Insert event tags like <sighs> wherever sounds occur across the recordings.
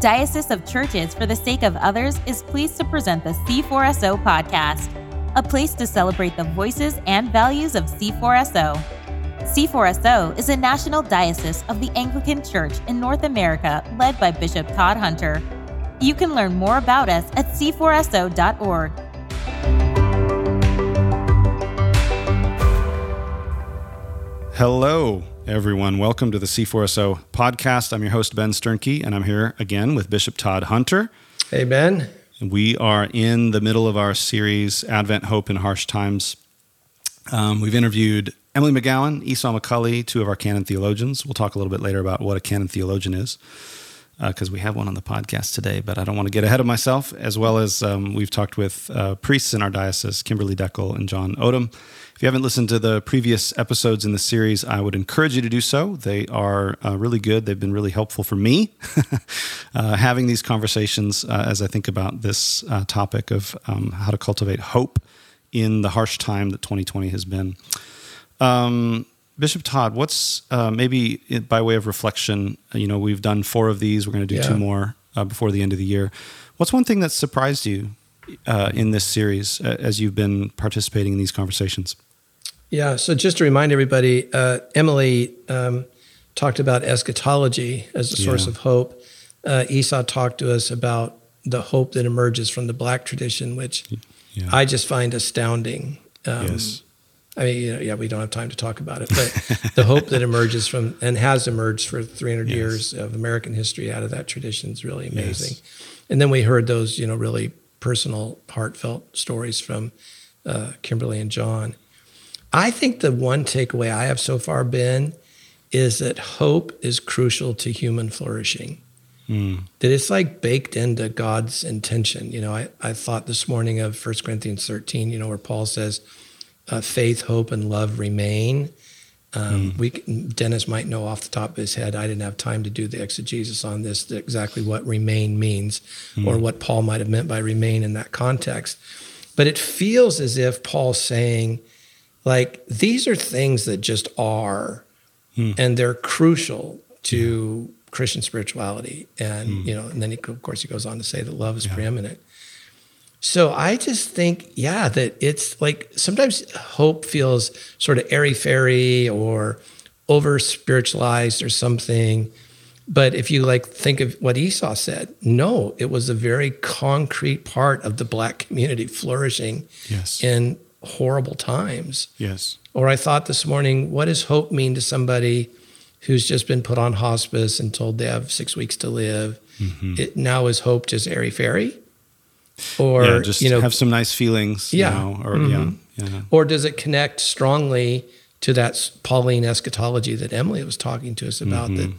Diocese of Churches for the Sake of Others is pleased to present the C4SO podcast, a place to celebrate the voices and values of C4SO. C4SO is a national diocese of the Anglican Church in North America led by Bishop Todd Hunter. You can learn more about us at c4so.org. Hello, everyone. Welcome to the C4SO podcast. I'm your host, Ben Sternke, and I'm here again with Bishop Todd Hunter. Hey, Ben. We are in the middle of our series, Advent, Hope in Harsh Times. Um, we've interviewed Emily McGowan, Esau McCaulley, two of our canon theologians. We'll talk a little bit later about what a canon theologian is because uh, we have one on the podcast today, but I don't want to get ahead of myself. As well as um, we've talked with uh, priests in our diocese, Kimberly Deckel and John Odom. If you haven't listened to the previous episodes in the series, I would encourage you to do so. They are uh, really good. They've been really helpful for me <laughs> uh, having these conversations uh, as I think about this uh, topic of um, how to cultivate hope in the harsh time that 2020 has been. Um, Bishop Todd, what's uh, maybe by way of reflection? You know, we've done four of these. We're going to do yeah. two more uh, before the end of the year. What's one thing that surprised you uh, in this series uh, as you've been participating in these conversations? Yeah. So just to remind everybody, uh, Emily um, talked about eschatology as a source yeah. of hope. Uh, Esau talked to us about the hope that emerges from the Black tradition, which yeah. I just find astounding. Um, yes. I mean, you know, yeah, we don't have time to talk about it, but the hope that emerges from and has emerged for 300 yes. years of American history out of that tradition is really amazing. Yes. And then we heard those, you know, really personal, heartfelt stories from uh, Kimberly and John. I think the one takeaway I have so far been is that hope is crucial to human flourishing. Mm. That it's like baked into God's intention. You know, I, I thought this morning of 1 Corinthians 13, you know, where Paul says, uh, faith, hope, and love remain. Um, mm. We Dennis might know off the top of his head. I didn't have time to do the exegesis on this exactly what remain means, mm. or what Paul might have meant by remain in that context. But it feels as if Paul's saying, like these are things that just are, mm. and they're crucial to yeah. Christian spirituality. And hmm. you know, and then he, of course he goes on to say that love is yeah. preeminent. So I just think, yeah, that it's like sometimes hope feels sort of airy fairy or over spiritualized or something. But if you like think of what Esau said, no, it was a very concrete part of the black community flourishing yes. in horrible times. Yes. Or I thought this morning, what does hope mean to somebody who's just been put on hospice and told they have six weeks to live? Mm-hmm. It now is hope just airy fairy? or yeah, just you know have some nice feelings yeah know, or mm-hmm. yeah, yeah or does it connect strongly to that pauline eschatology that emily was talking to us about mm-hmm.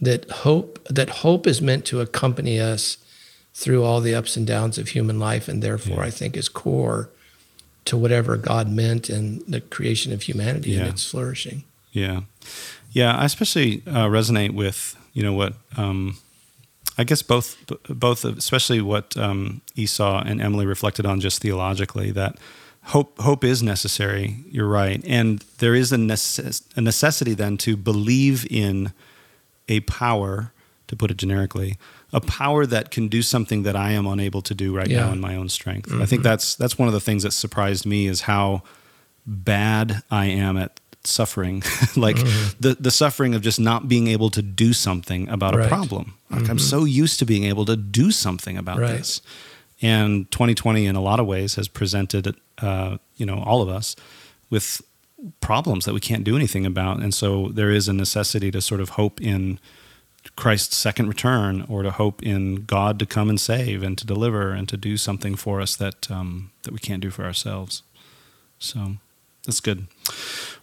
that that hope that hope is meant to accompany us through all the ups and downs of human life and therefore yeah. i think is core to whatever god meant in the creation of humanity yeah. and its flourishing yeah yeah i especially uh, resonate with you know what um, I guess both, both, especially what um, Esau and Emily reflected on just theologically, that hope, hope is necessary. You're right, and there is a, necess- a necessity then to believe in a power, to put it generically, a power that can do something that I am unable to do right yeah. now in my own strength. Mm-hmm. I think mm-hmm. that's that's one of the things that surprised me is how bad I am at suffering, <laughs> like mm-hmm. the the suffering of just not being able to do something about right. a problem. Like mm-hmm. I'm so used to being able to do something about right. this. And 2020, in a lot of ways, has presented, uh, you know, all of us with problems that we can't do anything about. And so there is a necessity to sort of hope in Christ's second return, or to hope in God to come and save and to deliver and to do something for us that um, that we can't do for ourselves. So that's good.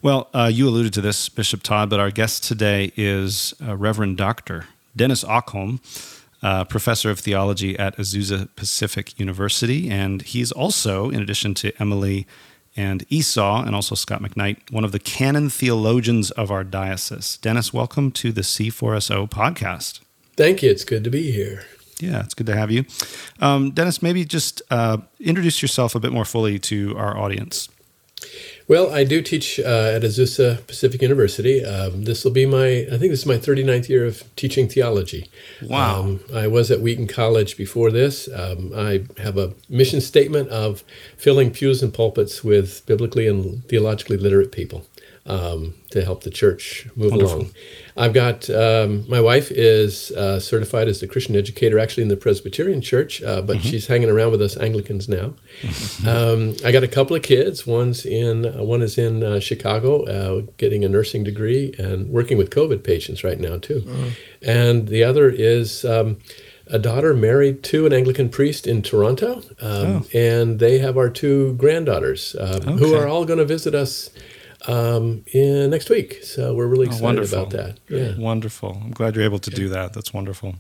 Well, uh, you alluded to this, Bishop Todd, but our guest today is uh, Reverend Dr. Dennis Okholm, uh, professor of theology at Azusa Pacific University. And he's also, in addition to Emily and Esau, and also Scot McKnight, one of the canon theologians of our diocese. Dennis, welcome to the C4SO podcast. Thank you. It's good to be here. Yeah, it's good to have you. Um, Dennis, maybe just uh, introduce yourself a bit more fully to our audience. Well, I do teach uh, at Azusa Pacific University. Um, this will be my, I think this is my 39th year of teaching theology. Wow. Um, I was at Wheaton College before this. Um, I have a mission statement of filling pews and pulpits with biblically and theologically literate people um, to help the church move Wonderful. along. I've got um, my wife is uh, certified as a Christian educator, actually in the Presbyterian Church, uh, but she's hanging around with us Anglicans now. <laughs> Um, I got a couple of kids. One's in uh, one is in uh, Chicago, uh, getting a nursing degree and working with COVID patients right now too. And the other is. Um, a daughter married to an Anglican priest in Toronto, um, and they have our two granddaughters um, who are all going to visit us um, in next week. So we're really Oh, excited wonderful. about that. Yeah. Wonderful. I'm glad you're able to do that. That's wonderful.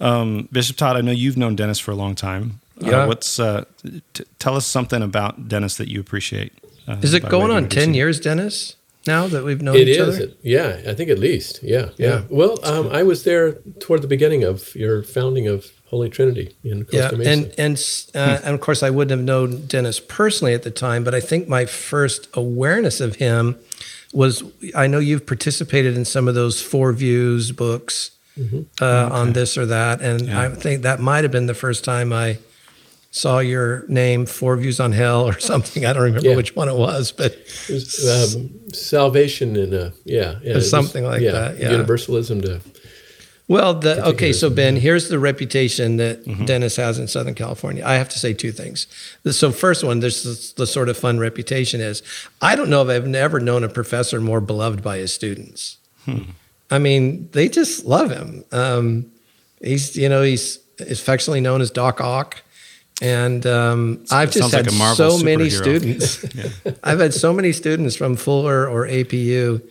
Um, Bishop Todd, I know you've known Dennis for a long time. Uh, Yeah. what's uh, t- tell us something about Dennis that you appreciate? Uh, Is it going on 10 years, Dennis, now that we've known It each is, other? yeah. I think at least, yeah, yeah. Yeah. Well, um, I was there toward the beginning of your founding of Holy Trinity in Costa Yeah, Mesa. and and uh, and of course I wouldn't have known Dennis personally at the time, but I think my first awareness of him was I know you've participated in some of those Four Views books uh, on this or that, and Yeah. I think that might have been the first time I saw your name, Four Views on Hell or <laughs> something. I don't remember Yeah. which one it was, but It was, um, salvation in a yeah, yeah it was- something like yeah, that, yeah. Universalism to Well, the, okay, so Ben, here's the reputation that Dennis has in Southern California. I have to say two things. So, first one, this, the sort of fun reputation is I don't know if I've never known a professor more beloved by his students. I mean, they just love him. Um, he's, you know, he's affectionately known as Doc Ock. And um, I've just sounds like had so many students. <laughs> <laughs> I've had so many students from Fuller or APU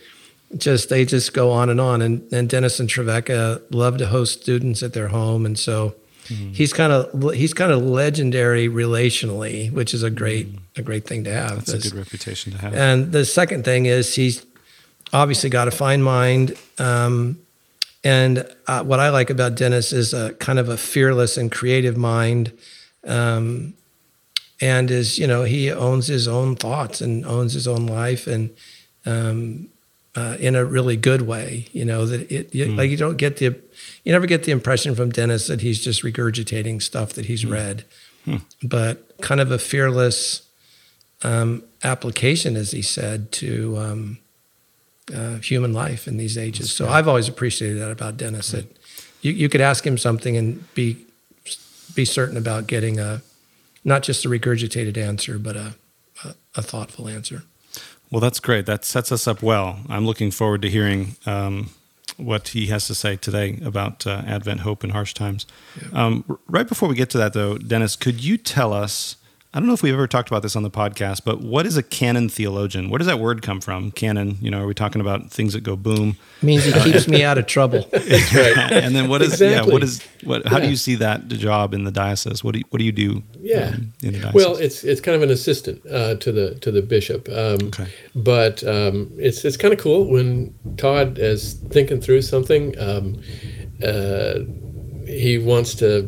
just they just go on and on. And, and dennis and trevecca love to host students at their home. And so he's kind of he's kind of legendary relationally which is a great a great thing to have. That's a good reputation to have. and the second thing is he's obviously got a fine mind. Um, and uh, what i like about dennis is a kind of a fearless and creative mind. Um, and is you know he owns his own thoughts and owns his own life. And um, uh, in a really good way you know that it you, like you don't get the you never get the impression from dennis that he's just regurgitating stuff that he's read. But kind of a fearless um, application as he said to um, uh, human life in these ages. So i've always appreciated that about dennis that you, you could ask him something and be be certain about getting a not just a regurgitated answer, but a, a, a thoughtful answer. Well, that's great. That sets us up well. I'm looking forward to hearing um, what he has to say today about uh, Advent, hope in harsh times. Um, r- right before we get to that, though, Dennis, could you tell us? I don't know if we've ever talked about this on the podcast, but what is a canon theologian? Where does that word come from? Canon. You know, are we talking about things that go boom? It means he keeps me out of trouble. <laughs> and then what is? Yeah. What is? What? How do you see that job in the diocese? What do you, What do you do? Yeah. um, in the diocese? Well, it's it's kind of an assistant uh, to the to the bishop. Um, Okay. But um, it's it's kind of cool when Todd is thinking through something. Um, uh, he wants to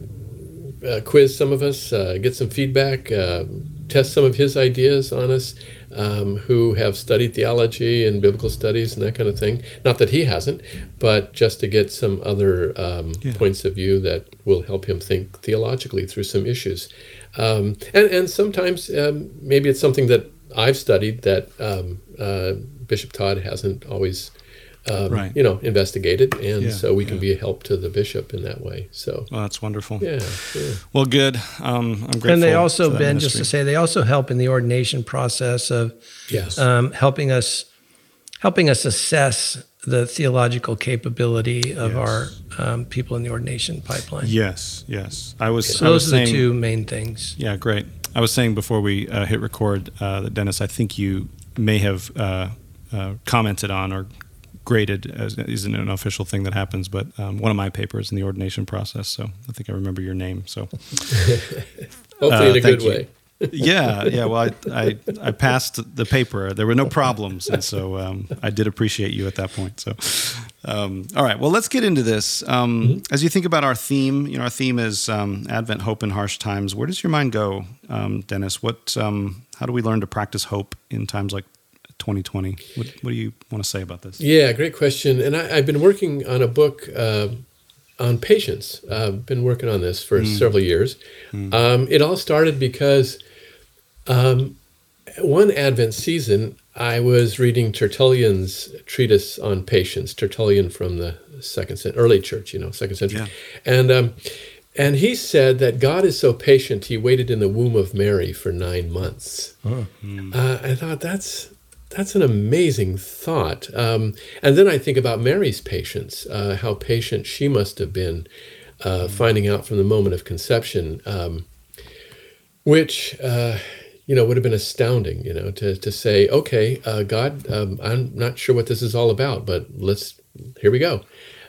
uh, quiz some of us, uh, get some feedback, uh, test some of his ideas on us. Um, who have studied theology and biblical studies and that kind of thing. Not that he hasn't, but just to get some other um, Yeah. points of view that will help him think theologically through some issues. Um, and, and sometimes um, maybe it's something that I've studied that um, uh, Bishop Todd hasn't always, um, Right. you know, investigated, and Yeah, so we can yeah. be a help to the bishop in that way. So, well, that's wonderful. yeah, yeah. Well, good. Um, I'm grateful. and they for also, that Ben, just to say, they also help in the ordination process of yes, um, helping us helping us assess the theological capability of Yes. our um, people in the ordination pipeline. Yes, yes. I was. So I was those are the two main things. Yeah, great. I was saying before we uh, hit record uh, that Dennis, I think you may have uh, uh, commented on or graded as isn't an official thing that happens, but um, one of my papers in the ordination process. So I think I remember your name. So <laughs> hopefully uh, in a good you. way. <laughs> yeah, yeah. Well, I, I I passed the paper. There were no problems, and so um, I did appreciate you at that point. So, um, all right. Well, let's get into this. Um, As you think about our theme, you know, our theme is um, Advent, hope in harsh times. Where does your mind go, um, Dennis? What? Um, how do we learn to practice hope in times like 2020? What, what do you want to say about this? Yeah, great question. And I, have been working on a book uh, on patience. I've been working on this for mm. several years. Mm. Um, it all started because um, one Advent season, I was reading Tertullian's treatise on patience. Tertullian from the second century, early church, you know, second century, yeah. and um, and he said that God is so patient. He waited in the womb of Mary for nine months. Oh. Mm. Uh, I thought that's that's an amazing thought. Um, and then I think about Mary's patience, uh, how patient she must have been, uh, mm. finding out from the moment of conception, um, which uh, you know, would have been astounding, you know, to, to say, okay, uh, God, um, I'm not sure what this is all about, but let's, here we go.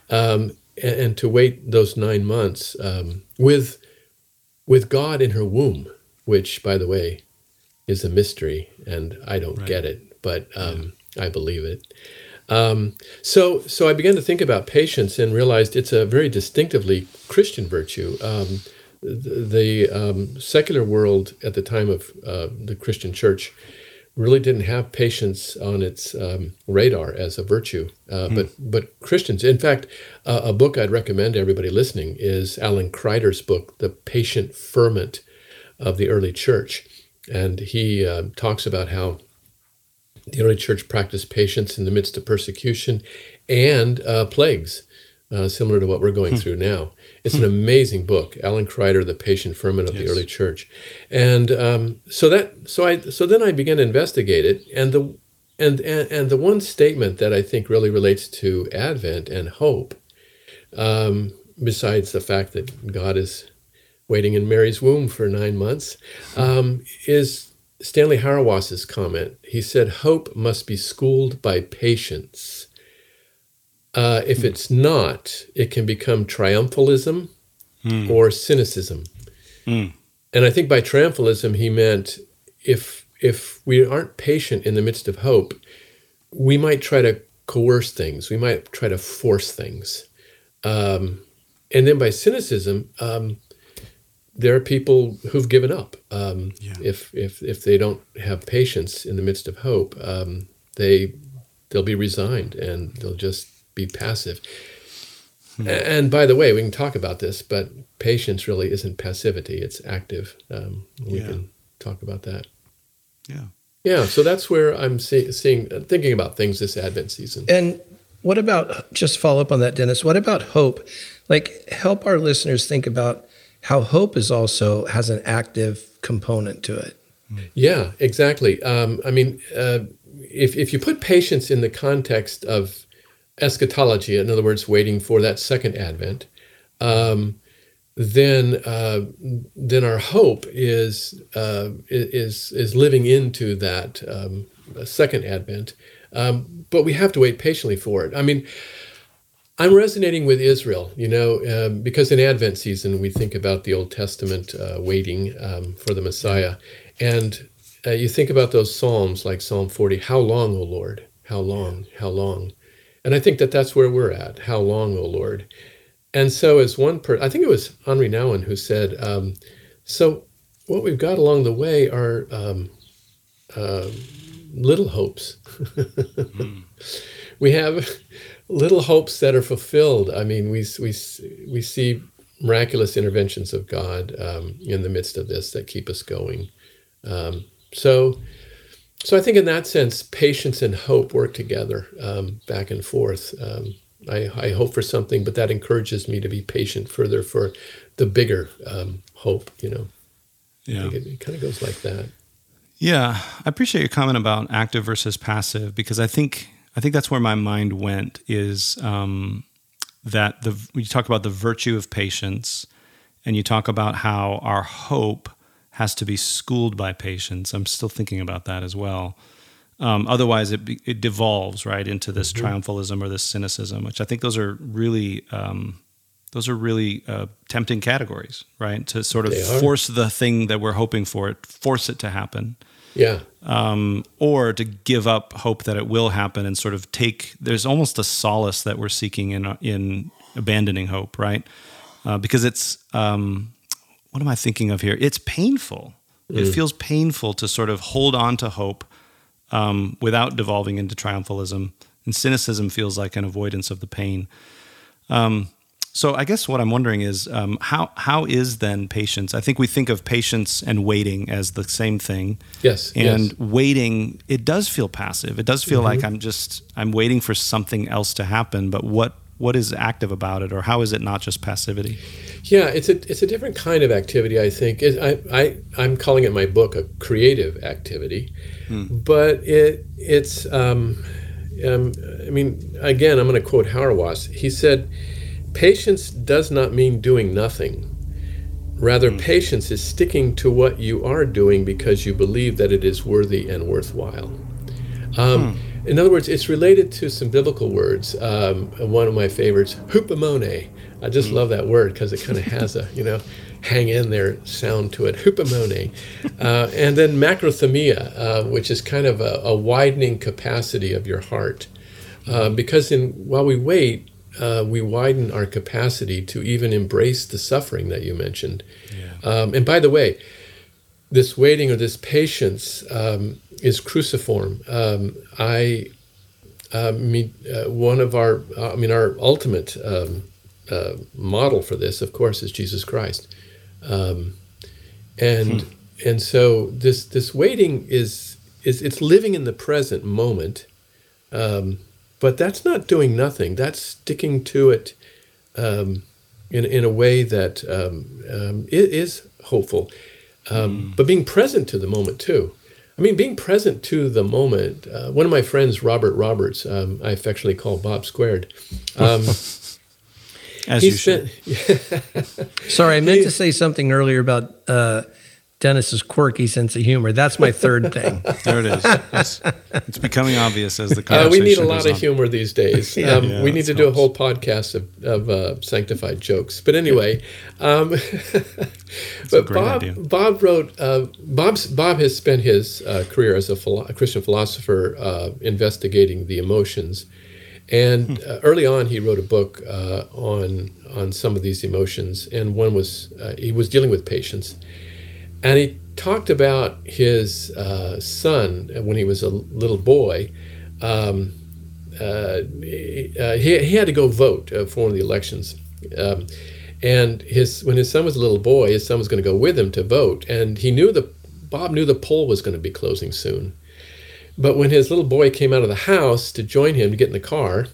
Um, and, and, to wait those nine months um, with, with God in her womb, which, by the way, is a mystery, and I don't right. get it, but um, yeah. I believe it. Um, so, so I began to think about patience and realized it's a very distinctively Christian virtue. Um, the, um, secular world at the time of uh, the Christian church really didn't have patience on its um, radar as a virtue. Uh, mm. But but Christians, in fact, uh, a book I'd recommend to everybody listening is Alan Kreider's book, The Patient Ferment of the Early Church, and he uh, talks about how the early church practiced patience in the midst of persecution and uh, plagues, uh, similar to what we're going hmm. through now. It's an amazing book, Alan Kreider, The Patient Ferment of yes. the Early Church, and um, so that so I so then I began to investigate it, and the and, and and the one statement that I think really relates to Advent and hope, um, besides the fact that God is waiting in Mary's womb for nine months, um, is Stanley Hauerwas's comment. He said, "Hope must be schooled by patience." Uh, if mm. it's not, it can become triumphalism mm. or cynicism. Mm. And I think by triumphalism, he meant if if we aren't patient in the midst of hope, we might try to coerce things. We might try to force things. Um, and then by cynicism, um, there are people who've given up. Um, yeah. If if if they don't have patience in the midst of hope, um, they they'll be resigned and they'll just be passive. Hmm. And by the way, we can talk about this, but patience really isn't passivity; it's active. Um, we yeah. can talk about that. Yeah. Yeah. So that's where I'm see, seeing, uh, thinking about things this Advent season. And what about just follow up on that, Dennis? What about hope? Like, help our listeners think about how hope is also has an active component to it. Yeah, exactly. Um, I mean, uh, if if you put patience in the context of eschatology, in other words, waiting for that second advent, um, then uh, then our hope is uh, is is living into that um, second advent. Um, but we have to wait patiently for it. I mean, I'm resonating with Israel, you know, uh, because in Advent season we think about the Old Testament uh, waiting um, for the Messiah, and uh, you think about those psalms like Psalm 40. How long, O Lord? How long? How long? And I think that that's where we're at. How long, O Lord? And so, as one person, I think it was Henri Nouwen who said, um, so what we've got along the way are um, uh, little hopes. <laughs> mm. We have little hopes that are fulfilled. I mean, we, we, we see miraculous interventions of God um, in the midst of this that keep us going. Um, so, so I think in that sense, patience and hope work together um, back and forth. Um, I, I, hope for something, but that encourages me to be patient further for the bigger um, hope. You know, yeah, it, it kind of goes like that. Yeah, I appreciate your comment about active versus passive because I think I think that's where my mind went. Is um, that the you talk about the virtue of patience, and you talk about how our hope has to be schooled by patience. I'm still thinking about that as well. Um, otherwise, it, it devolves right into this mm-hmm. triumphalism or this cynicism, which I think those are really um, those are really uh, tempting categories, right? To sort of force the thing that we're hoping for, it force it to happen. Yeah. Um, or to give up hope that it will happen and sort of take. There's almost a solace that we're seeking in in abandoning hope, right? Uh, because it's um, what am I thinking of here? It's painful, mm. it feels painful to sort of hold on to hope um, without devolving into triumphalism. And cynicism feels like an avoidance of the pain. Um, so I guess what I'm wondering is um, how how is then patience? I think we think of patience and waiting as the same thing. Yes. And yes. waiting, it does feel passive. It does feel mm-hmm. like I'm just I'm waiting for something else to happen. But what what is active about it, or how is it not just passivity? Yeah, it's a it's a different kind of activity. I think it, I I I'm calling it my book a creative activity, hmm. but it it's um, um, I mean again I'm going to quote Hauerwas. He said Patience does not mean doing nothing. Rather, mm. patience is sticking to what you are doing because you believe that it is worthy and worthwhile. Um, hmm. In other words, it's related to some biblical words. Um, one of my favorites, hupomone. I just mm. love that word because it kind of has a, you know, hang in there sound to it, hupomone. Uh, and then makrothumia, uh, which is kind of a, a, widening capacity of your heart. Uh, because in while we wait, uh, we widen our capacity to even embrace the suffering that you mentioned. Yeah. Um, and by the way, this waiting or this patience um, is cruciform. Um, I uh, mean, uh, one of our, uh, I mean, our ultimate um, uh, model for this, of course, is Jesus Christ. Um, and hmm. and so this this waiting is is it's living in the present moment. Um, but that's not doing nothing. That's sticking to it um, in, in a way that um, um, is hopeful, mm. but being present to the moment too. I mean, being present to the moment. Uh, one of my friends, Robert Roberts, um, I affectionately call Bob Squared. Um, <laughs> As you spent, should. <laughs> Sorry, I meant to say something earlier about uh, Dennis's quirky sense of humor. That's my third thing. <laughs> there it is. It's, it's, becoming obvious as the conversation uh, We need a lot of on. humor these days. <laughs> yeah. Um, yeah, we need to helps. do a whole podcast of, of uh, sanctified jokes. But anyway, um, <laughs> but Bob idea. Bob wrote. Uh, Bob's Bob has spent his uh, career as a, philo- a, Christian philosopher uh, investigating the emotions. And hmm. uh, early on, he wrote a book uh, on on some of these emotions, and one was uh, he was dealing with patience, and he talked about his uh, son when he was a little boy. Um, uh, he, uh, he, he, had to go vote uh, for one of the elections. Um, and his when his son was a little boy, his son was going to go with him to vote. And he knew the Bob knew the poll was going to be closing soon. But when his little boy came out of the house to join him to get in the car,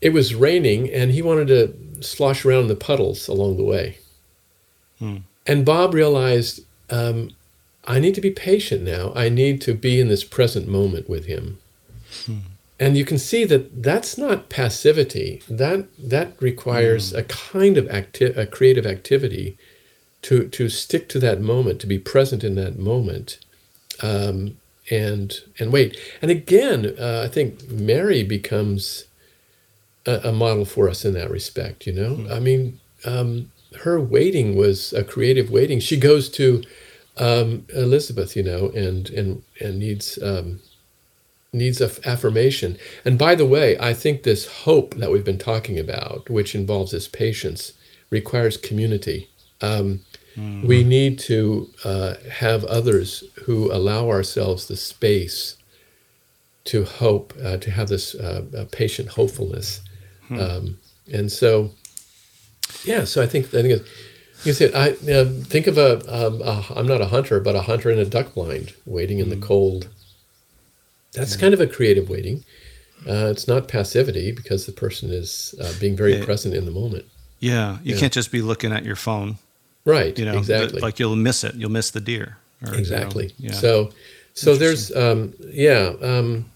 it was raining and he wanted to slosh around in the puddles along the way. Hmm. And Bob realized um, I need to be patient now. I need to be in this present moment with him. Hmm. And you can see that that's not passivity. That that requires hmm. a kind of acti- a creative activity to to stick to that moment, to be present in that moment, um, and and wait. And again, uh, I think Mary becomes a, a, model for us in that respect. You know, hmm. I mean, um, her waiting was a creative waiting. She goes to um, Elizabeth, you know, and and and needs um, needs affirmation. And by the way, I think this hope that we've been talking about, which involves this patience, requires community. Um, mm-hmm. We need to uh, have others who allow ourselves the space to hope, uh, to have this uh, patient hopefulness. Hmm. Um, and so yeah, so I think I think it's, you said I uh, think of a, um, a I'm not a hunter, but a hunter in a duck blind waiting in mm. the cold. That's yeah. kind of a creative waiting. Uh, it's not passivity because the person is uh, being very yeah. present in the moment. Yeah, you yeah. can't just be looking at your phone. Right. You know, exactly. Like you'll miss it. You'll miss the deer. Or, exactly. You know, yeah. So, so there's um, yeah. Um,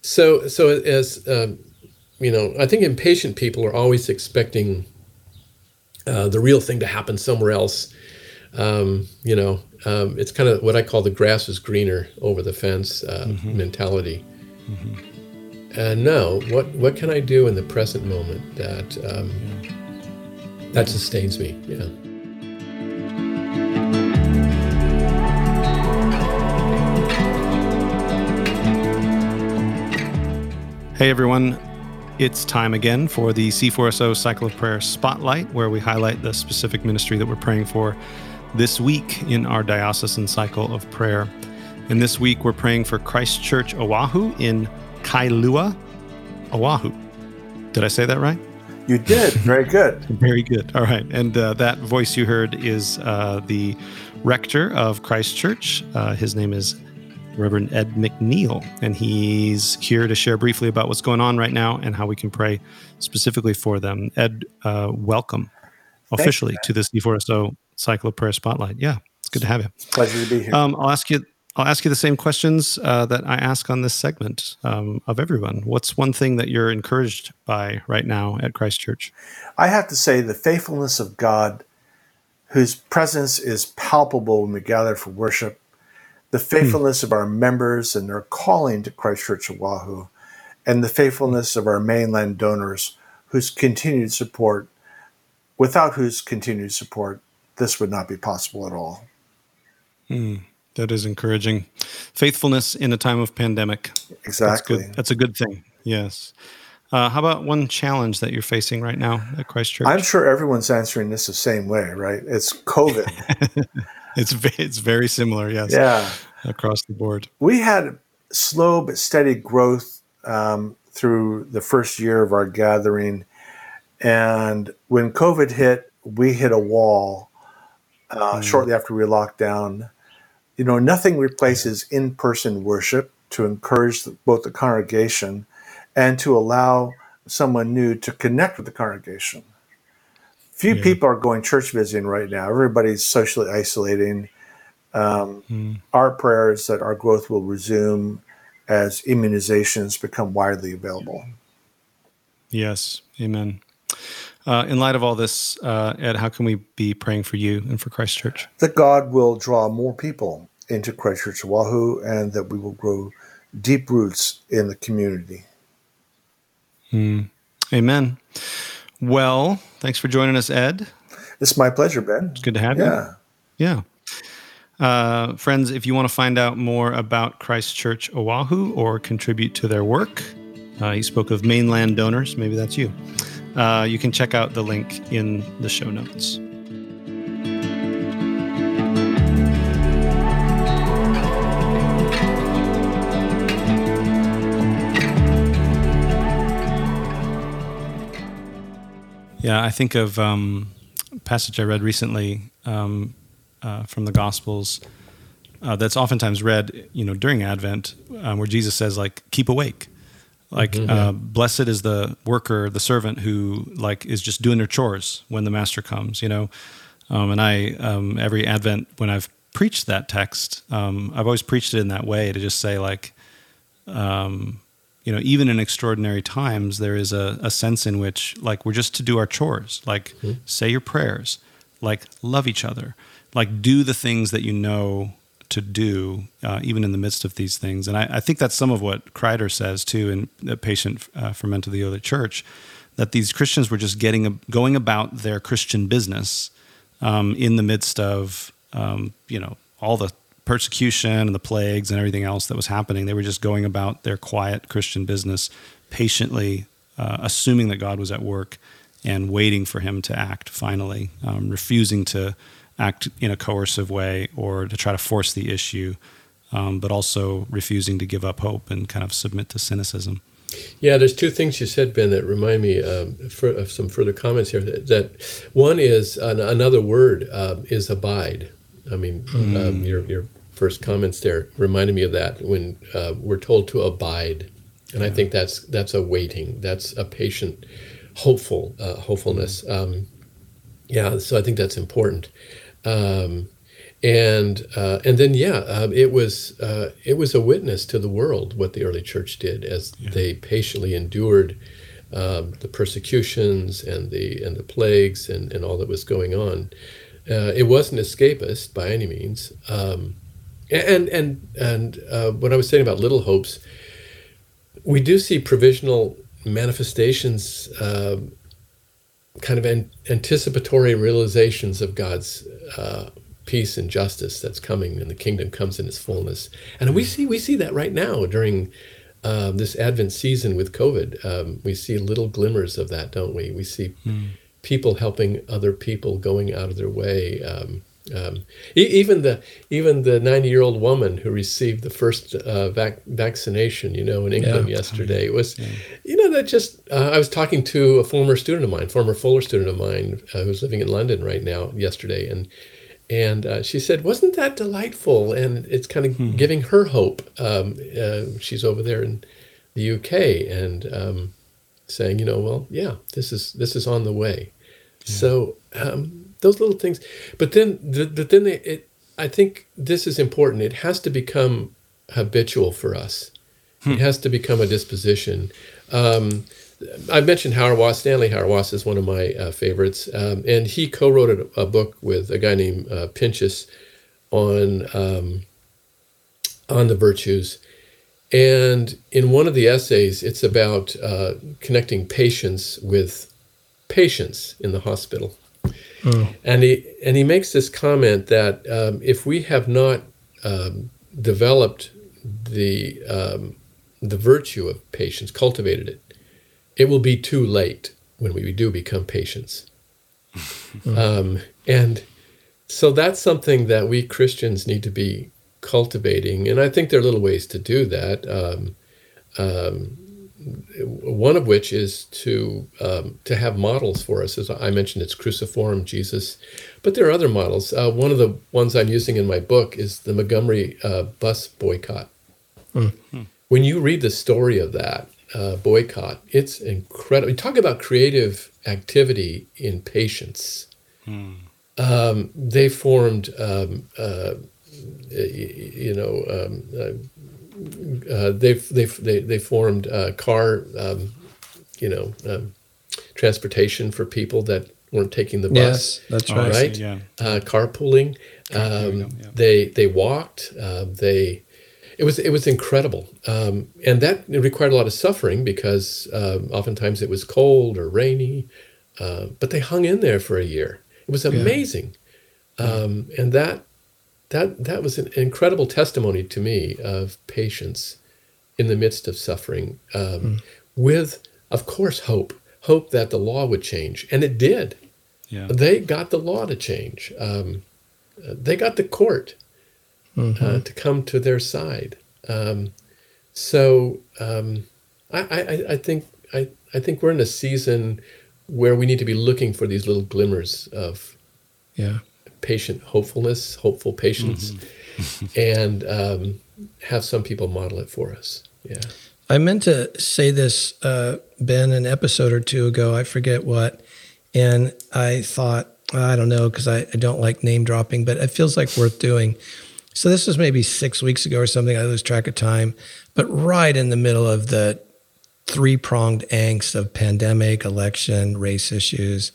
so so as um, you know, I think impatient people are always expecting uh, the real thing to happen somewhere else. Um, you know, um, it's kind of what I call the grass is greener over the fence uh, mm-hmm. mentality. Mm-hmm. And now, what what can I do in the present moment that um, yeah. that sustains me? Yeah. Hey everyone, it's time again for the C4SO Cycle of Prayer Spotlight, where we highlight the specific ministry that we're praying for this week in our diocesan cycle of prayer. And this week we're praying for Christ Church Oahu in Kailua, Oahu. Did I say that right? You did. Very good. <laughs> Very good. All right. And uh, that voice you heard is uh, the rector of Christ Church. Uh, his name is Reverend Ed McNeil, and he's here to share briefly about what's going on right now and how we can pray specifically for them. Ed, uh, welcome officially to this C4SO Cycle of Prayer Spotlight. Yeah, it's good to have you. Pleasure to be here. Um, I'll ask you. I'll ask you the same questions uh, that I ask on this segment um, of everyone. What's one thing that you're encouraged by right now at Christ Church? I have to say the faithfulness of God, whose presence is palpable when we gather for worship, the faithfulness hmm. of our members and their calling to Christ Church Oahu, and the faithfulness of our mainland donors whose continued support, without whose continued support, this would not be possible at all. Hmm. That is encouraging. Faithfulness in a time of pandemic. Exactly. That's, That's a good thing. Yes. Uh, how about one challenge that you're facing right now at Christ Church? I'm sure everyone's answering this the same way, right? It's COVID. <laughs> it's it's very similar, yes. Yeah, across the board. We had slow but steady growth um, through the first year of our gathering, and when COVID hit, we hit a wall uh, mm. shortly after we locked down. You know, nothing replaces in-person worship to encourage the, both the congregation and to allow someone new to connect with the congregation. Few yeah. people are going church visiting right now. Everybody's socially isolating. Um, mm. Our prayer is that our growth will resume as immunizations become widely available. Yes, amen. Uh, in light of all this, uh, Ed, how can we be praying for you and for Christ Church? That God will draw more people into Christ Church Oahu and that we will grow deep roots in the community. Mm. Amen. Well, thanks for joining us, Ed. It's my pleasure, Ben. It's good to have yeah. you. Yeah. Uh, friends, if you want to find out more about Christ Church Oahu or contribute to their work, uh, he spoke of mainland donors. Maybe that's you. Uh, you can check out the link in the show notes. Yeah, I think of um, a passage I read recently um, uh, from the Gospels uh, that's oftentimes read, you know, during Advent, um, where Jesus says, like, keep awake. Like, mm-hmm. uh, blessed is the worker, the servant who, like, is just doing their chores when the master comes, you know. Um, and I, um, every Advent, when I've preached that text, um, I've always preached it in that way to just say, like, um, you know, even in extraordinary times, there is a, a sense in which, like, we're just to do our chores, like, mm-hmm. say your prayers, like, love each other, like, do the things that you know to do, uh, even in the midst of these things. And I, I, think that's some of what Kreider says too in the patient uh, ferment of the church, that these Christians were just getting going about their Christian business um, in the midst of, um, you know, all the persecution and the plagues and everything else that was happening. They were just going about their quiet Christian business, patiently uh, assuming that God was at work and waiting for Him to act finally, um, refusing to act in a coercive way or to try to force the issue, um, but also refusing to give up hope and kind of submit to cynicism. Yeah, there's two things you said, Ben, that remind me um, for, of some further comments here. That, that one is an, another word uh, is abide. I mean, mm. um, your your first comments there reminded me of that when uh, we're told to abide, and yeah. I think that's that's a waiting, that's a patient, hopeful uh, hopefulness. Um, yeah, so I think that's important. Um, and uh, and then yeah, uh, it was uh, it was a witness to the world what the early church did as yeah. they patiently endured um, the persecutions and the and the plagues and, and all that was going on. Uh, it wasn't escapist by any means. Um, and and and uh, what I was saying about little hopes, we do see provisional manifestations, uh, kind of an, anticipatory realizations of God's uh, peace and justice that's coming, and the kingdom comes in its fullness. And we see we see that right now during uh, this Advent season with COVID. Um, we see little glimmers of that, don't we? We see mm. people helping other people, going out of their way. Um, Um, even the even the ninety year old woman who received the first uh, vac- vaccination, you know, in England Yeah. yesterday was, you know, that just. Uh, I was talking to a former student of mine, former Fuller student of mine, uh, who's living in London right now yesterday, and and uh, she said, "Wasn't that delightful?" And it's kind of giving her hope. Um, uh, she's over there in the UK and um, saying, you know, well, yeah, this is this is on the way. So um, those little things, but then the, but then they, it, I think this is important. It has to become habitual for us. It has to become a disposition. Um, I mentioned Hauerwas. Stanley Hauerwas is one of my uh, favorites, um, and he co-wrote a, a book with a guy named uh, Pinches on um, on the virtues. And in one of the essays, it's about uh, connecting patients with patients in the hospital. And he and he makes this comment that um, if we have not um, developed the um, the virtue of patience, cultivated it, it will be too late when we do become patients. <laughs> um, and so that's something that we Christians need to be cultivating, and I think there are little ways to do that. One of which is to um, to have models for us. As I mentioned, it's cruciform Jesus, but there are other models. Uh, one of the ones I'm using in my book is the Montgomery uh, bus boycott. When you read the story of that uh, boycott, it's incredible. You talk about creative activity in patience. Um, they formed, um, uh, you know, um, uh, uh, they've, they've, they they formed uh, car, um, you know, um, transportation for people that weren't taking the bus. Yes, that's Oh, right. See, yeah. Uh, carpooling. There Um, yeah. They they walked. Uh, they it was it was incredible, um, and that it required a lot of suffering because um, oftentimes it was cold or rainy, uh, but they hung in there for a year. It was amazing, um, and that that that was an incredible testimony to me of patience in the midst of suffering, um, with of course hope, hope that the law would change, and it did. Yeah. They got the law to change. Um, uh, they got the court uh, to come to their side. Um, so um, I, I, I think I, I think we're in a season where we need to be looking for these little glimmers of Yeah. Patient hopefulness, hopeful patience, <laughs> and um, have some people model it for us. Yeah. I meant to say this, uh, Ben, an episode or two ago. I forget what. And I thought, I don't know, because I, I don't like name dropping, but it feels like worth doing. So this was maybe six weeks ago or something. I lose track of time. But right in the middle of the three pronged angst of pandemic, election, race issues.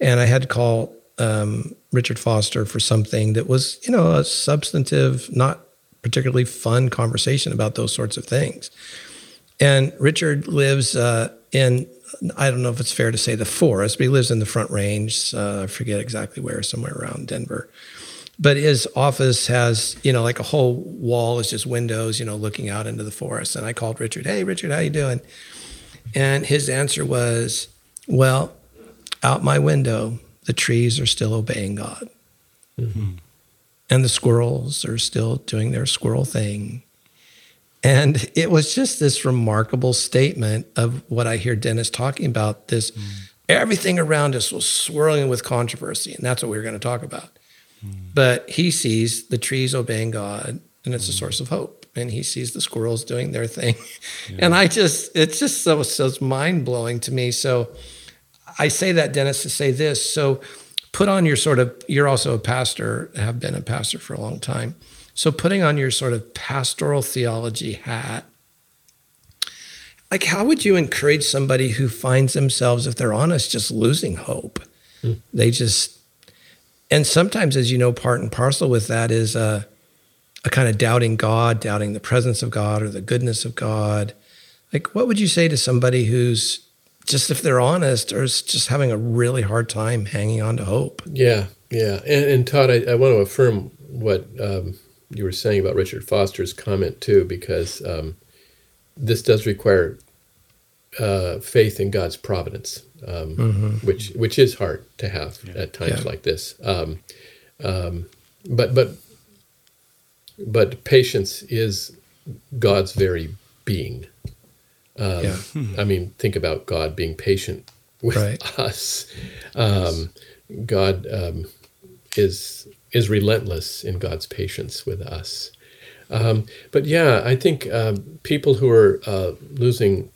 And I had to call um, Richard Foster for something that was, you know, a substantive, not particularly fun conversation about those sorts of things. And Richard lives uh, in, I don't know if it's fair to say the forest, but he lives in the Front Range. Uh, I forget exactly where, somewhere around Denver. But his office has, you know, like a whole wall is just windows, you know, looking out into the forest. And I called Richard, "Hey, Richard, how you doing?" And his answer was, "Well, out my window, the trees are still obeying God, mm-hmm. and the squirrels are still doing their squirrel thing." And it was just this remarkable statement of what I hear Dennis talking about. This mm. everything around us was swirling with controversy, and that's what we were going to talk about. Mm. But he sees the trees obeying God, and it's a mm. source of hope. And he sees the squirrels doing their thing. And I just, it's just so, so mind blowing to me. So I say that, Dennis, to say this. So put on your sort of, you're also a pastor, have been a pastor for a long time. So putting on your sort of pastoral theology hat, like how would you encourage somebody who finds themselves, if they're honest, just losing hope? Hmm. They just, and sometimes, as you know, part and parcel with that is a, a kind of doubting God, doubting the presence of God or the goodness of God. Like, what would you say to somebody who's just, if they're honest, or just having a really hard time hanging on to hope? Yeah, yeah. And, and Todd, I, I want to affirm what um, you were saying about Richard Foster's comment too, because um, this does require uh, faith in God's providence, um, which which is hard to have at times Yeah. like this. Um, Um, but but but patience is God's very being. Um, Yeah. I mean, think about God being patient with Right. us. Um, God um, is is relentless in God's patience with us. Um, but yeah, I think um, people who are uh, losing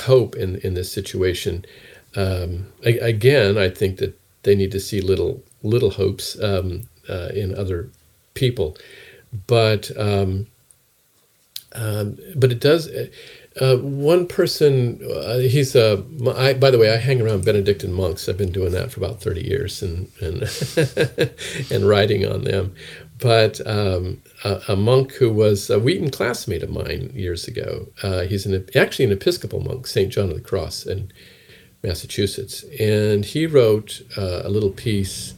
hope in in this situation, um, a- again, I think that they need to see little little hopes um, uh, in other people, but um, um, but it does. Uh, one person, uh, he's a. I, by the way, I hang around Benedictine monks. I've been doing that for about thirty years, and and <laughs> and writing on them. But um, a, a monk who was a Wheaton classmate of mine years ago. Uh, he's an actually an Episcopal monk, Saint John of the Cross in Massachusetts, and he wrote uh, a little piece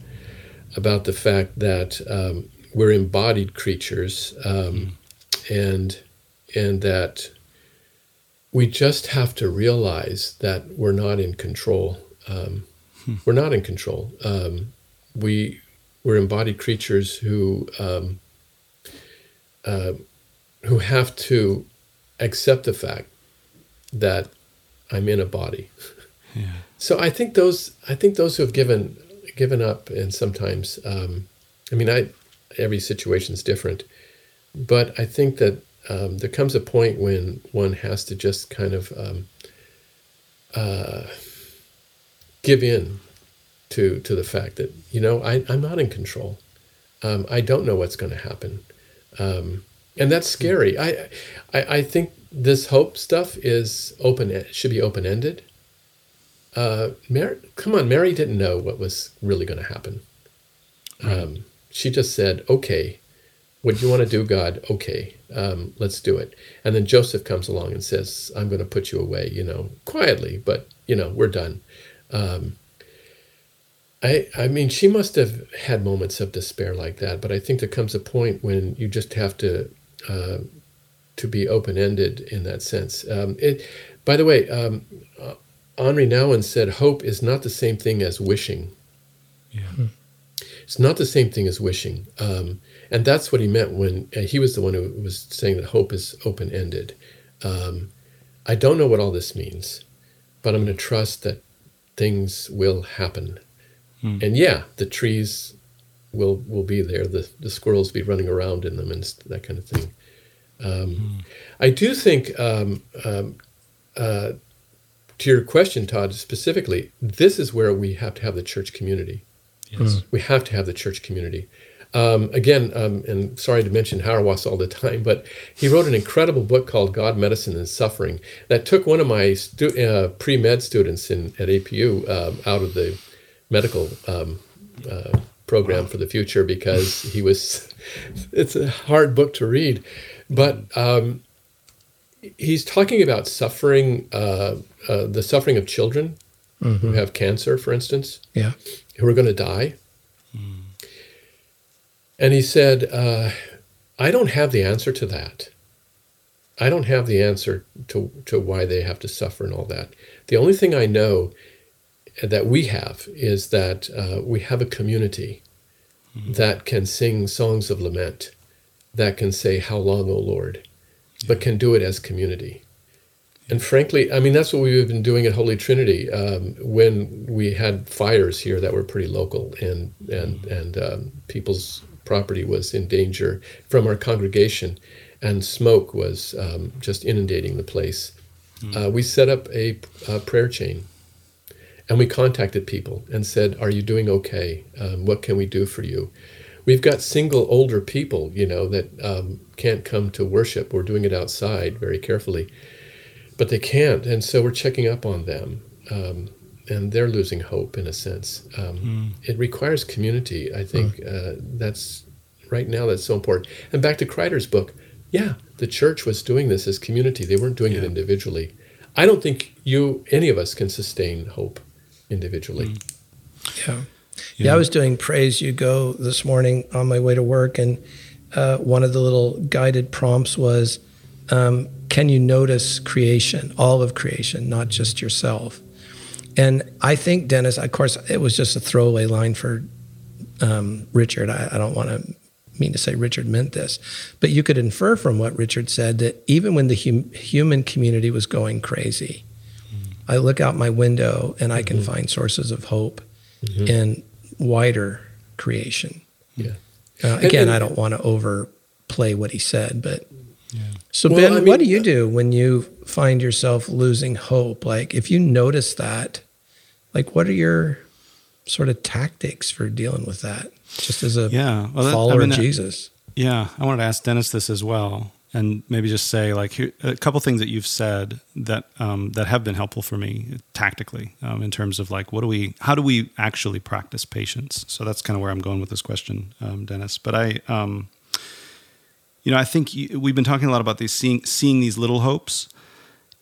about the fact that um, we're embodied creatures, um, and and that we just have to realize that we're not in control. Um, We're not in control. Um, we we're embodied creatures who um, uh, who have to accept the fact that I'm in a body. Yeah. <laughs> So I think those I think those who have given given up and sometimes um, I mean I every situation is different, but I think that um, there comes a point when one has to just kind of um, uh, give in to to the fact that you know I, I'm not in control. Um, I don't know what's going to happen, um, and that's scary. I, I I think this hope stuff is open should be open ended. Uh, Mary, come on, Mary didn't know what was really going to happen. Um, she just said, "Okay, what do you want to do, God? Okay, um, let's do it." And then Joseph comes along and says, "I'm going to put you away," you know, quietly, but you know, we're done. Um, I, I mean, she must have had moments of despair like that, but I think there comes a point when you just have to uh, to be open ended in that sense. Um, it, by the way, um, uh, Henri Nouwen said, "Hope is not the same thing as wishing." Yeah. It's not the same thing as wishing, um, and that's what he meant when he was the one who was saying that hope is open ended. Um, I don't know what all this means, but I'm going to trust that things will happen. And yeah, the trees will will be there. The the squirrels be running around in them and that kind of thing. Um, I do think, um, um, uh, to your question, Todd, specifically, this is where we have to have the church community. Yes. We have to have the church community. Um, again, um, and sorry to mention Hauerwas all the time, but he wrote an incredible book called God, Medicine, and Suffering that took one of my stu- uh, pre med students in, at APU um, out of the medical um, uh, program for the future because he was, <laughs> it's a hard book to read. But um, he's talking about suffering, uh, uh, the suffering of children who have cancer, for instance Yeah. who are going to die. And he said, uh, I don't have the answer to that. I don't have the answer to, to why they have to suffer and all that. The only thing I know that we have is that uh, we have a community that can sing songs of lament, that can say, How long, O Lord, but can do it as community. And frankly, I mean, that's what we've been doing at Holy Trinity um, when we had fires here that were pretty local and, and, and um, people's property was in danger from our congregation and smoke was um, just inundating the place. Uh, we set up a, a prayer chain and we contacted people and said, Are you doing okay? Um, what can we do for you? We've got single older people, you know, that um, can't come to worship. We're doing it outside very carefully, but they can't. And so we're checking up on them. Um, and they're losing hope in a sense. Um, It requires community. I think uh, that's right now that's so important. And back to Kreider's book, yeah, the church was doing this as community. They weren't doing it individually. I don't think you, any of us, can sustain hope individually. Yeah. Yeah, I was doing Pray As You Go this morning on my way to work, and uh, one of the little guided prompts was um, Can you notice creation, all of creation, not just yourself? And I think, Dennis, of course, it was just a throwaway line for um, Richard. I, I don't want to mean to say Richard meant this, but you could infer from what Richard said that even when the hum, human community was going crazy, mm. I look out my window and I can mm-hmm. find sources of hope mm-hmm. in wider creation. Yeah. Uh, again, and, and, I don't want to overplay what he said, but yeah. so well, Ben, I mean, what do you do when you find yourself losing hope? Like, if you notice that, like, what are your sort of tactics for dealing with that? Just as a yeah, well, that, follower I mean, of Jesus. Yeah, I wanted to ask Dennis this as well, and maybe just say like here, a couple things that you've said that um, that have been helpful for me tactically um, in terms of like what do we, how do we actually practice patience? So that's kind of where I'm going with this question, um, Dennis. But I, um, you know, I think we've been talking a lot about these seeing seeing these little hopes,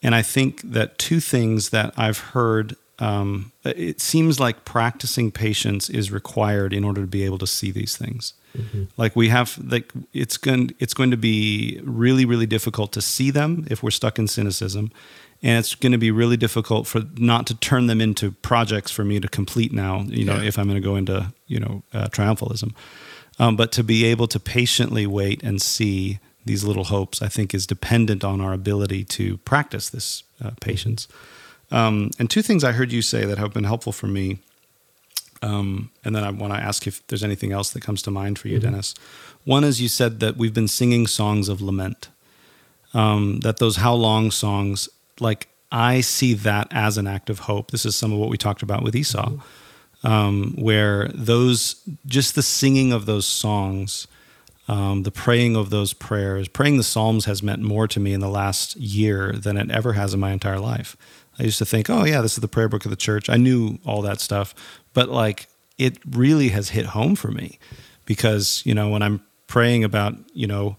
and I think that two things that I've heard um, it seems like practicing patience is required in order to be able to see these things. Mm-hmm. Like we have, like it's going, it's going to be really, really difficult to see them if we're stuck in cynicism, and it's going to be really difficult for not to turn them into projects for me to complete now. You know, yeah. if I'm going to go into you know uh, triumphalism, um, but to be able to patiently wait and see these little hopes, I think, is dependent on our ability to practice this uh, patience. Mm-hmm. Um, and two things I heard you say that have been helpful for me. Um, and then I want to ask if there's anything else that comes to mind for you, mm-hmm. Dennis. One is you said that we've been singing songs of lament. Um, that those how long songs, like I see that as an act of hope. This is some of what we talked about with Esau, mm-hmm. um, where those just the singing of those songs, um, the praying of those prayers, praying the Psalms has meant more to me in the last year than it ever has in my entire life. I used to think, oh yeah, this is the prayer book of the church. I knew all that stuff, but like it really has hit home for me because you know when I'm praying about you know.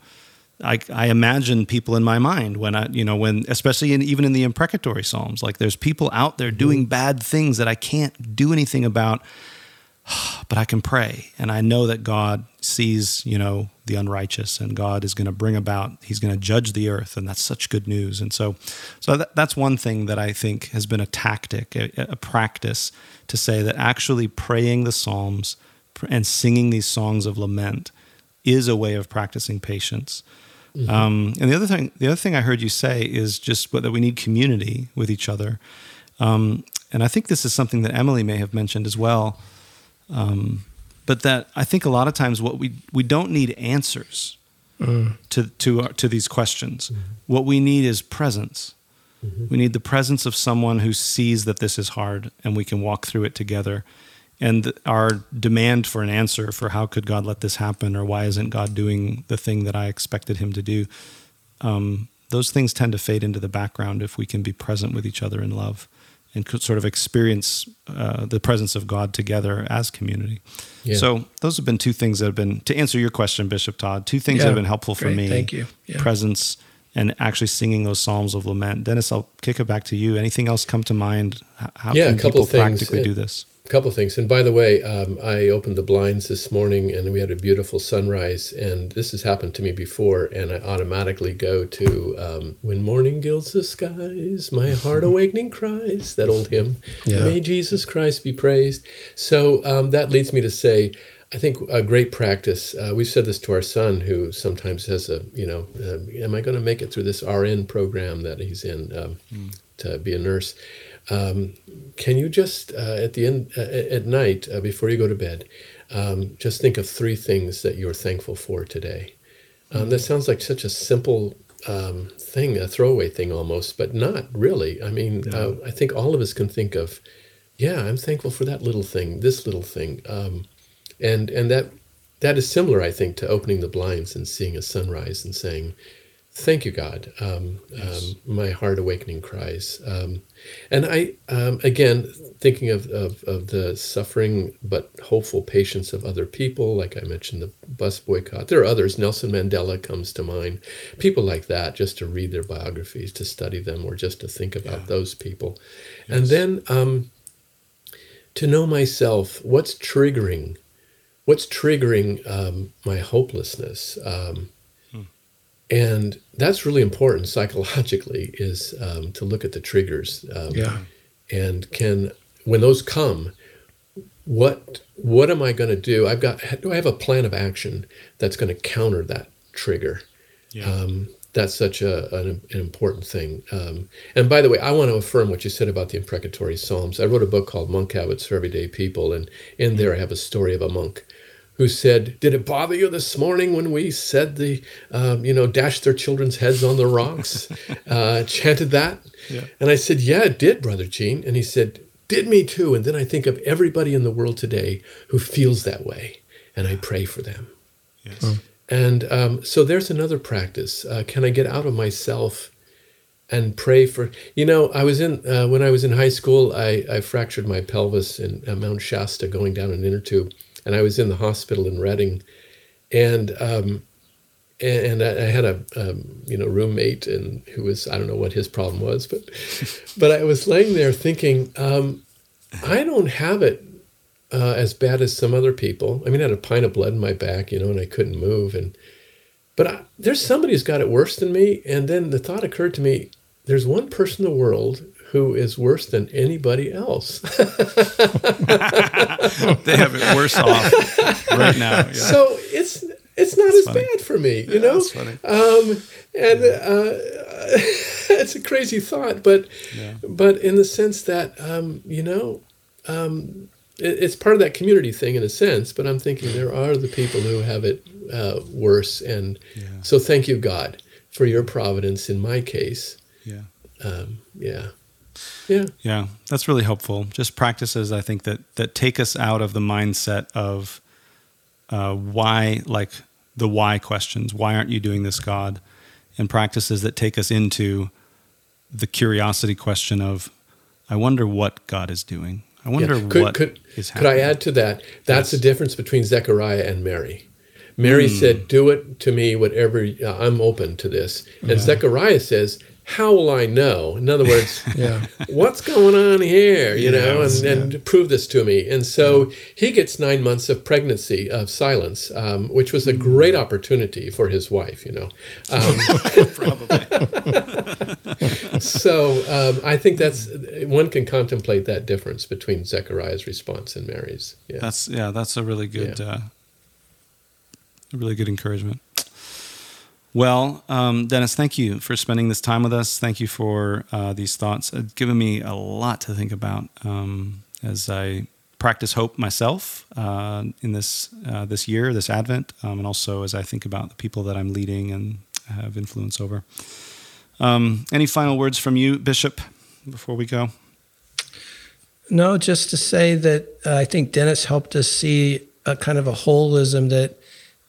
I, I imagine people in my mind when I, you know, when, especially in, even in the imprecatory Psalms, like there's people out there doing mm-hmm. bad things that I can't do anything about <sighs> but I can pray and I know that God sees, you know, the unrighteous and God is going to bring about he's going to judge the earth and that's such good news. And so so that, that's one thing that I think has been a tactic, a, a practice to say that actually praying the psalms and singing these songs of lament is a way of practicing patience. Mm-hmm. Um, and the other thing, the other thing I heard you say is just that we need community with each other. Um, and I think this is something that Emily may have mentioned as well. Um, but that I think a lot of times what we we don't need answers mm. to to uh, to these questions. Mm-hmm. What we need is presence. Mm-hmm. We need the presence of someone who sees that this is hard and we can walk through it together. And our demand for an answer for how could God let this happen or why isn't God doing the thing that I expected Him to do, um, those things tend to fade into the background if we can be present with each other in love and sort of experience uh, the presence of God together as community. Yeah. So those have been two things that have been to answer your question, Bishop Todd. Two things yeah, that have been helpful for me. Thank you. Yeah. Presence and actually singing those psalms of lament. Dennis, I'll kick it back to you. Anything else come to mind? How yeah, can a couple people practically do this? A couple things. And by the way, um, I opened the blinds this morning and we had a beautiful sunrise. And this has happened to me before. And I automatically go to um, When Morning Gilds the Skies, My Heart <laughs> Awakening Cries, that old hymn. Yeah. May Jesus Christ be praised. So um, that leads me to say, I think a great practice. Uh, we've said this to our son, who sometimes has a, you know, uh, am I going to make it through this RN program that he's in mm. to be a nurse? Um, can you just uh, at the end uh, at night uh, before you go to bed, um, just think of three things that you're thankful for today? Um, mm-hmm. That sounds like such a simple um, thing, a throwaway thing almost, but not really. I mean, yeah. Uh, I think all of us can think of, yeah, I'm thankful for that little thing, this little thing, um, and and that that is similar, I think, to opening the blinds and seeing a sunrise and saying, Thank you, God. Um, yes. um, my heart awakening cries. Um, and I, um, again, thinking of, of, of, the suffering but hopeful patience of other people, like I mentioned, the bus boycott. There are others. Nelson Mandela comes to mind. People like that, just to read their biographies, to study them, or just to think about yeah. those people. Yes. And then um, to know myself, what's triggering, what's triggering um, my hopelessness and that's really important psychologically is um, to look at the triggers um, yeah and can when those come what what am I going to do? I've got do I have a plan of action that's going to counter that trigger? Yeah. Um, that's such a, an, an important thing. Um, and by the way, I want to affirm what you said about the imprecatory Psalms. I wrote a book called Monk Habits for Everyday People, and in there I have a story of a monk who said, "Did it bother you this morning when we said the, um, you know, dashed their children's heads on the rocks, <laughs> uh, chanted that?" Yeah. And I said, "Yeah, it did, brother Gene." And he said, "Did me too." And then I think of everybody in the world today who feels that way, and I pray for them. Yes. Hmm. And um, so there's another practice. Uh, can I get out of myself and pray for? You know, I was in uh, when I was in high school. I, I fractured my pelvis in uh, Mount Shasta going down an inner tube, and I was in the hospital in Redding, and um, and I, had a um, you know roommate and who was I don't know what his problem was, but <laughs> but I was laying there thinking um, I don't have it uh, as bad as some other people. I mean, I had a pint of blood in my back, you know, and I couldn't move. And but I, there's somebody who's got it worse than me. And then the thought occurred to me: there's one person in the world who is worse than anybody else. <laughs> they have it worse off right now. Yeah. So it's it's not That's as funny. bad for me, you yeah, know. Um, and uh, <laughs> it's a crazy thought, but yeah. but in the sense that um, you know. Um, it's part of that community thing in a sense, but I'm thinking there are the people who have it uh, worse. And yeah. so thank you, God, for your providence in my case. Yeah. Um, yeah. Yeah. Yeah. That's really helpful. Just practices, I think, that, that take us out of the mindset of uh, why, like the why questions. Why aren't you doing this, God? And practices that take us into the curiosity question of, I wonder what God is doing. I wonder yeah. could, what could, is Could I add to that? That's yes. the difference between Zechariah and Mary. Mary mm. said, "Do it to me, whatever. Uh, I'm open to this." And yeah. Zechariah says, "How will I know?" In other words, <laughs> yeah. what's going on here? You know, and, and prove this to me. And so he gets nine months of pregnancy of silence, um, which was a hmm. great opportunity for his wife. You know, um, <laughs> probably. <laughs> so um, I think that's one can contemplate that difference between Zechariah's response and Mary's. Yeah. That's yeah, that's a really good. Uh, really good encouragement. Well, um, Dennis, thank you for spending this time with us. Thank you for uh, these thoughts. It's given me a lot to think about um, as I practice hope myself uh, in this uh, this year, this Advent, um, and also as I think about the people that I'm leading and have influence over. Um, any final words from you, Bishop, before we go? No, just to say that uh, I think Dennis helped us see a kind of a holism that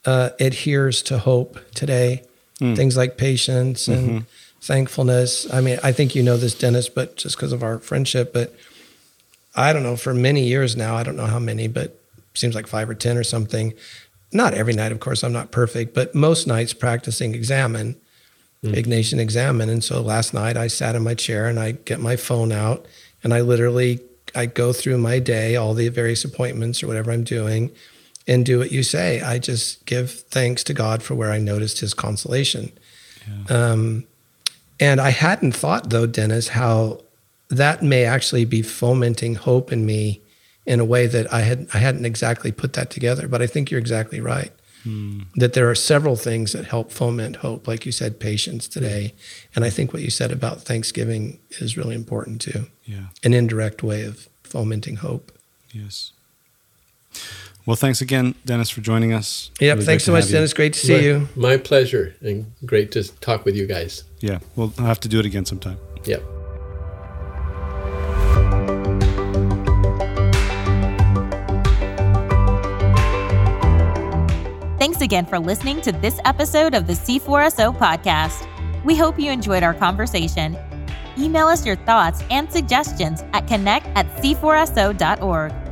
uh, adheres to hope today. Mm. Things like patience and mm-hmm. thankfulness. I mean, I think you know this, Dennis, but just because of our friendship, but I don't know, for many years now, I don't know how many, but seems like five or 10 or something. Not every night, of course, I'm not perfect, but most nights practicing examen, mm. Ignatian examen. And so last night I sat in my chair and I get my phone out and I literally I go through my day, all the various appointments or whatever I'm doing, and do what you say. I just give thanks to God for where I noticed his consolation. Yeah. Um, and I hadn't thought, though, Dennis, how that may actually be fomenting hope in me in a way that I had I hadn't exactly put that together. But I think you're exactly right. Hmm. That there are several things that help foment hope, like you said, patience today, and I think what you said about Thanksgiving is really important too. Yeah, an indirect way of fomenting hope. Yes. Well, thanks again, Dennis, for joining us. Yep. Really thanks so much, Dennis. Great to see my, you. My pleasure and great to talk with you guys. Yeah. We'll have to do it again sometime. Yep. Thanks again for listening to this episode of the C4SO podcast. We hope you enjoyed our conversation. Email us your thoughts and suggestions at connect at c4so.org.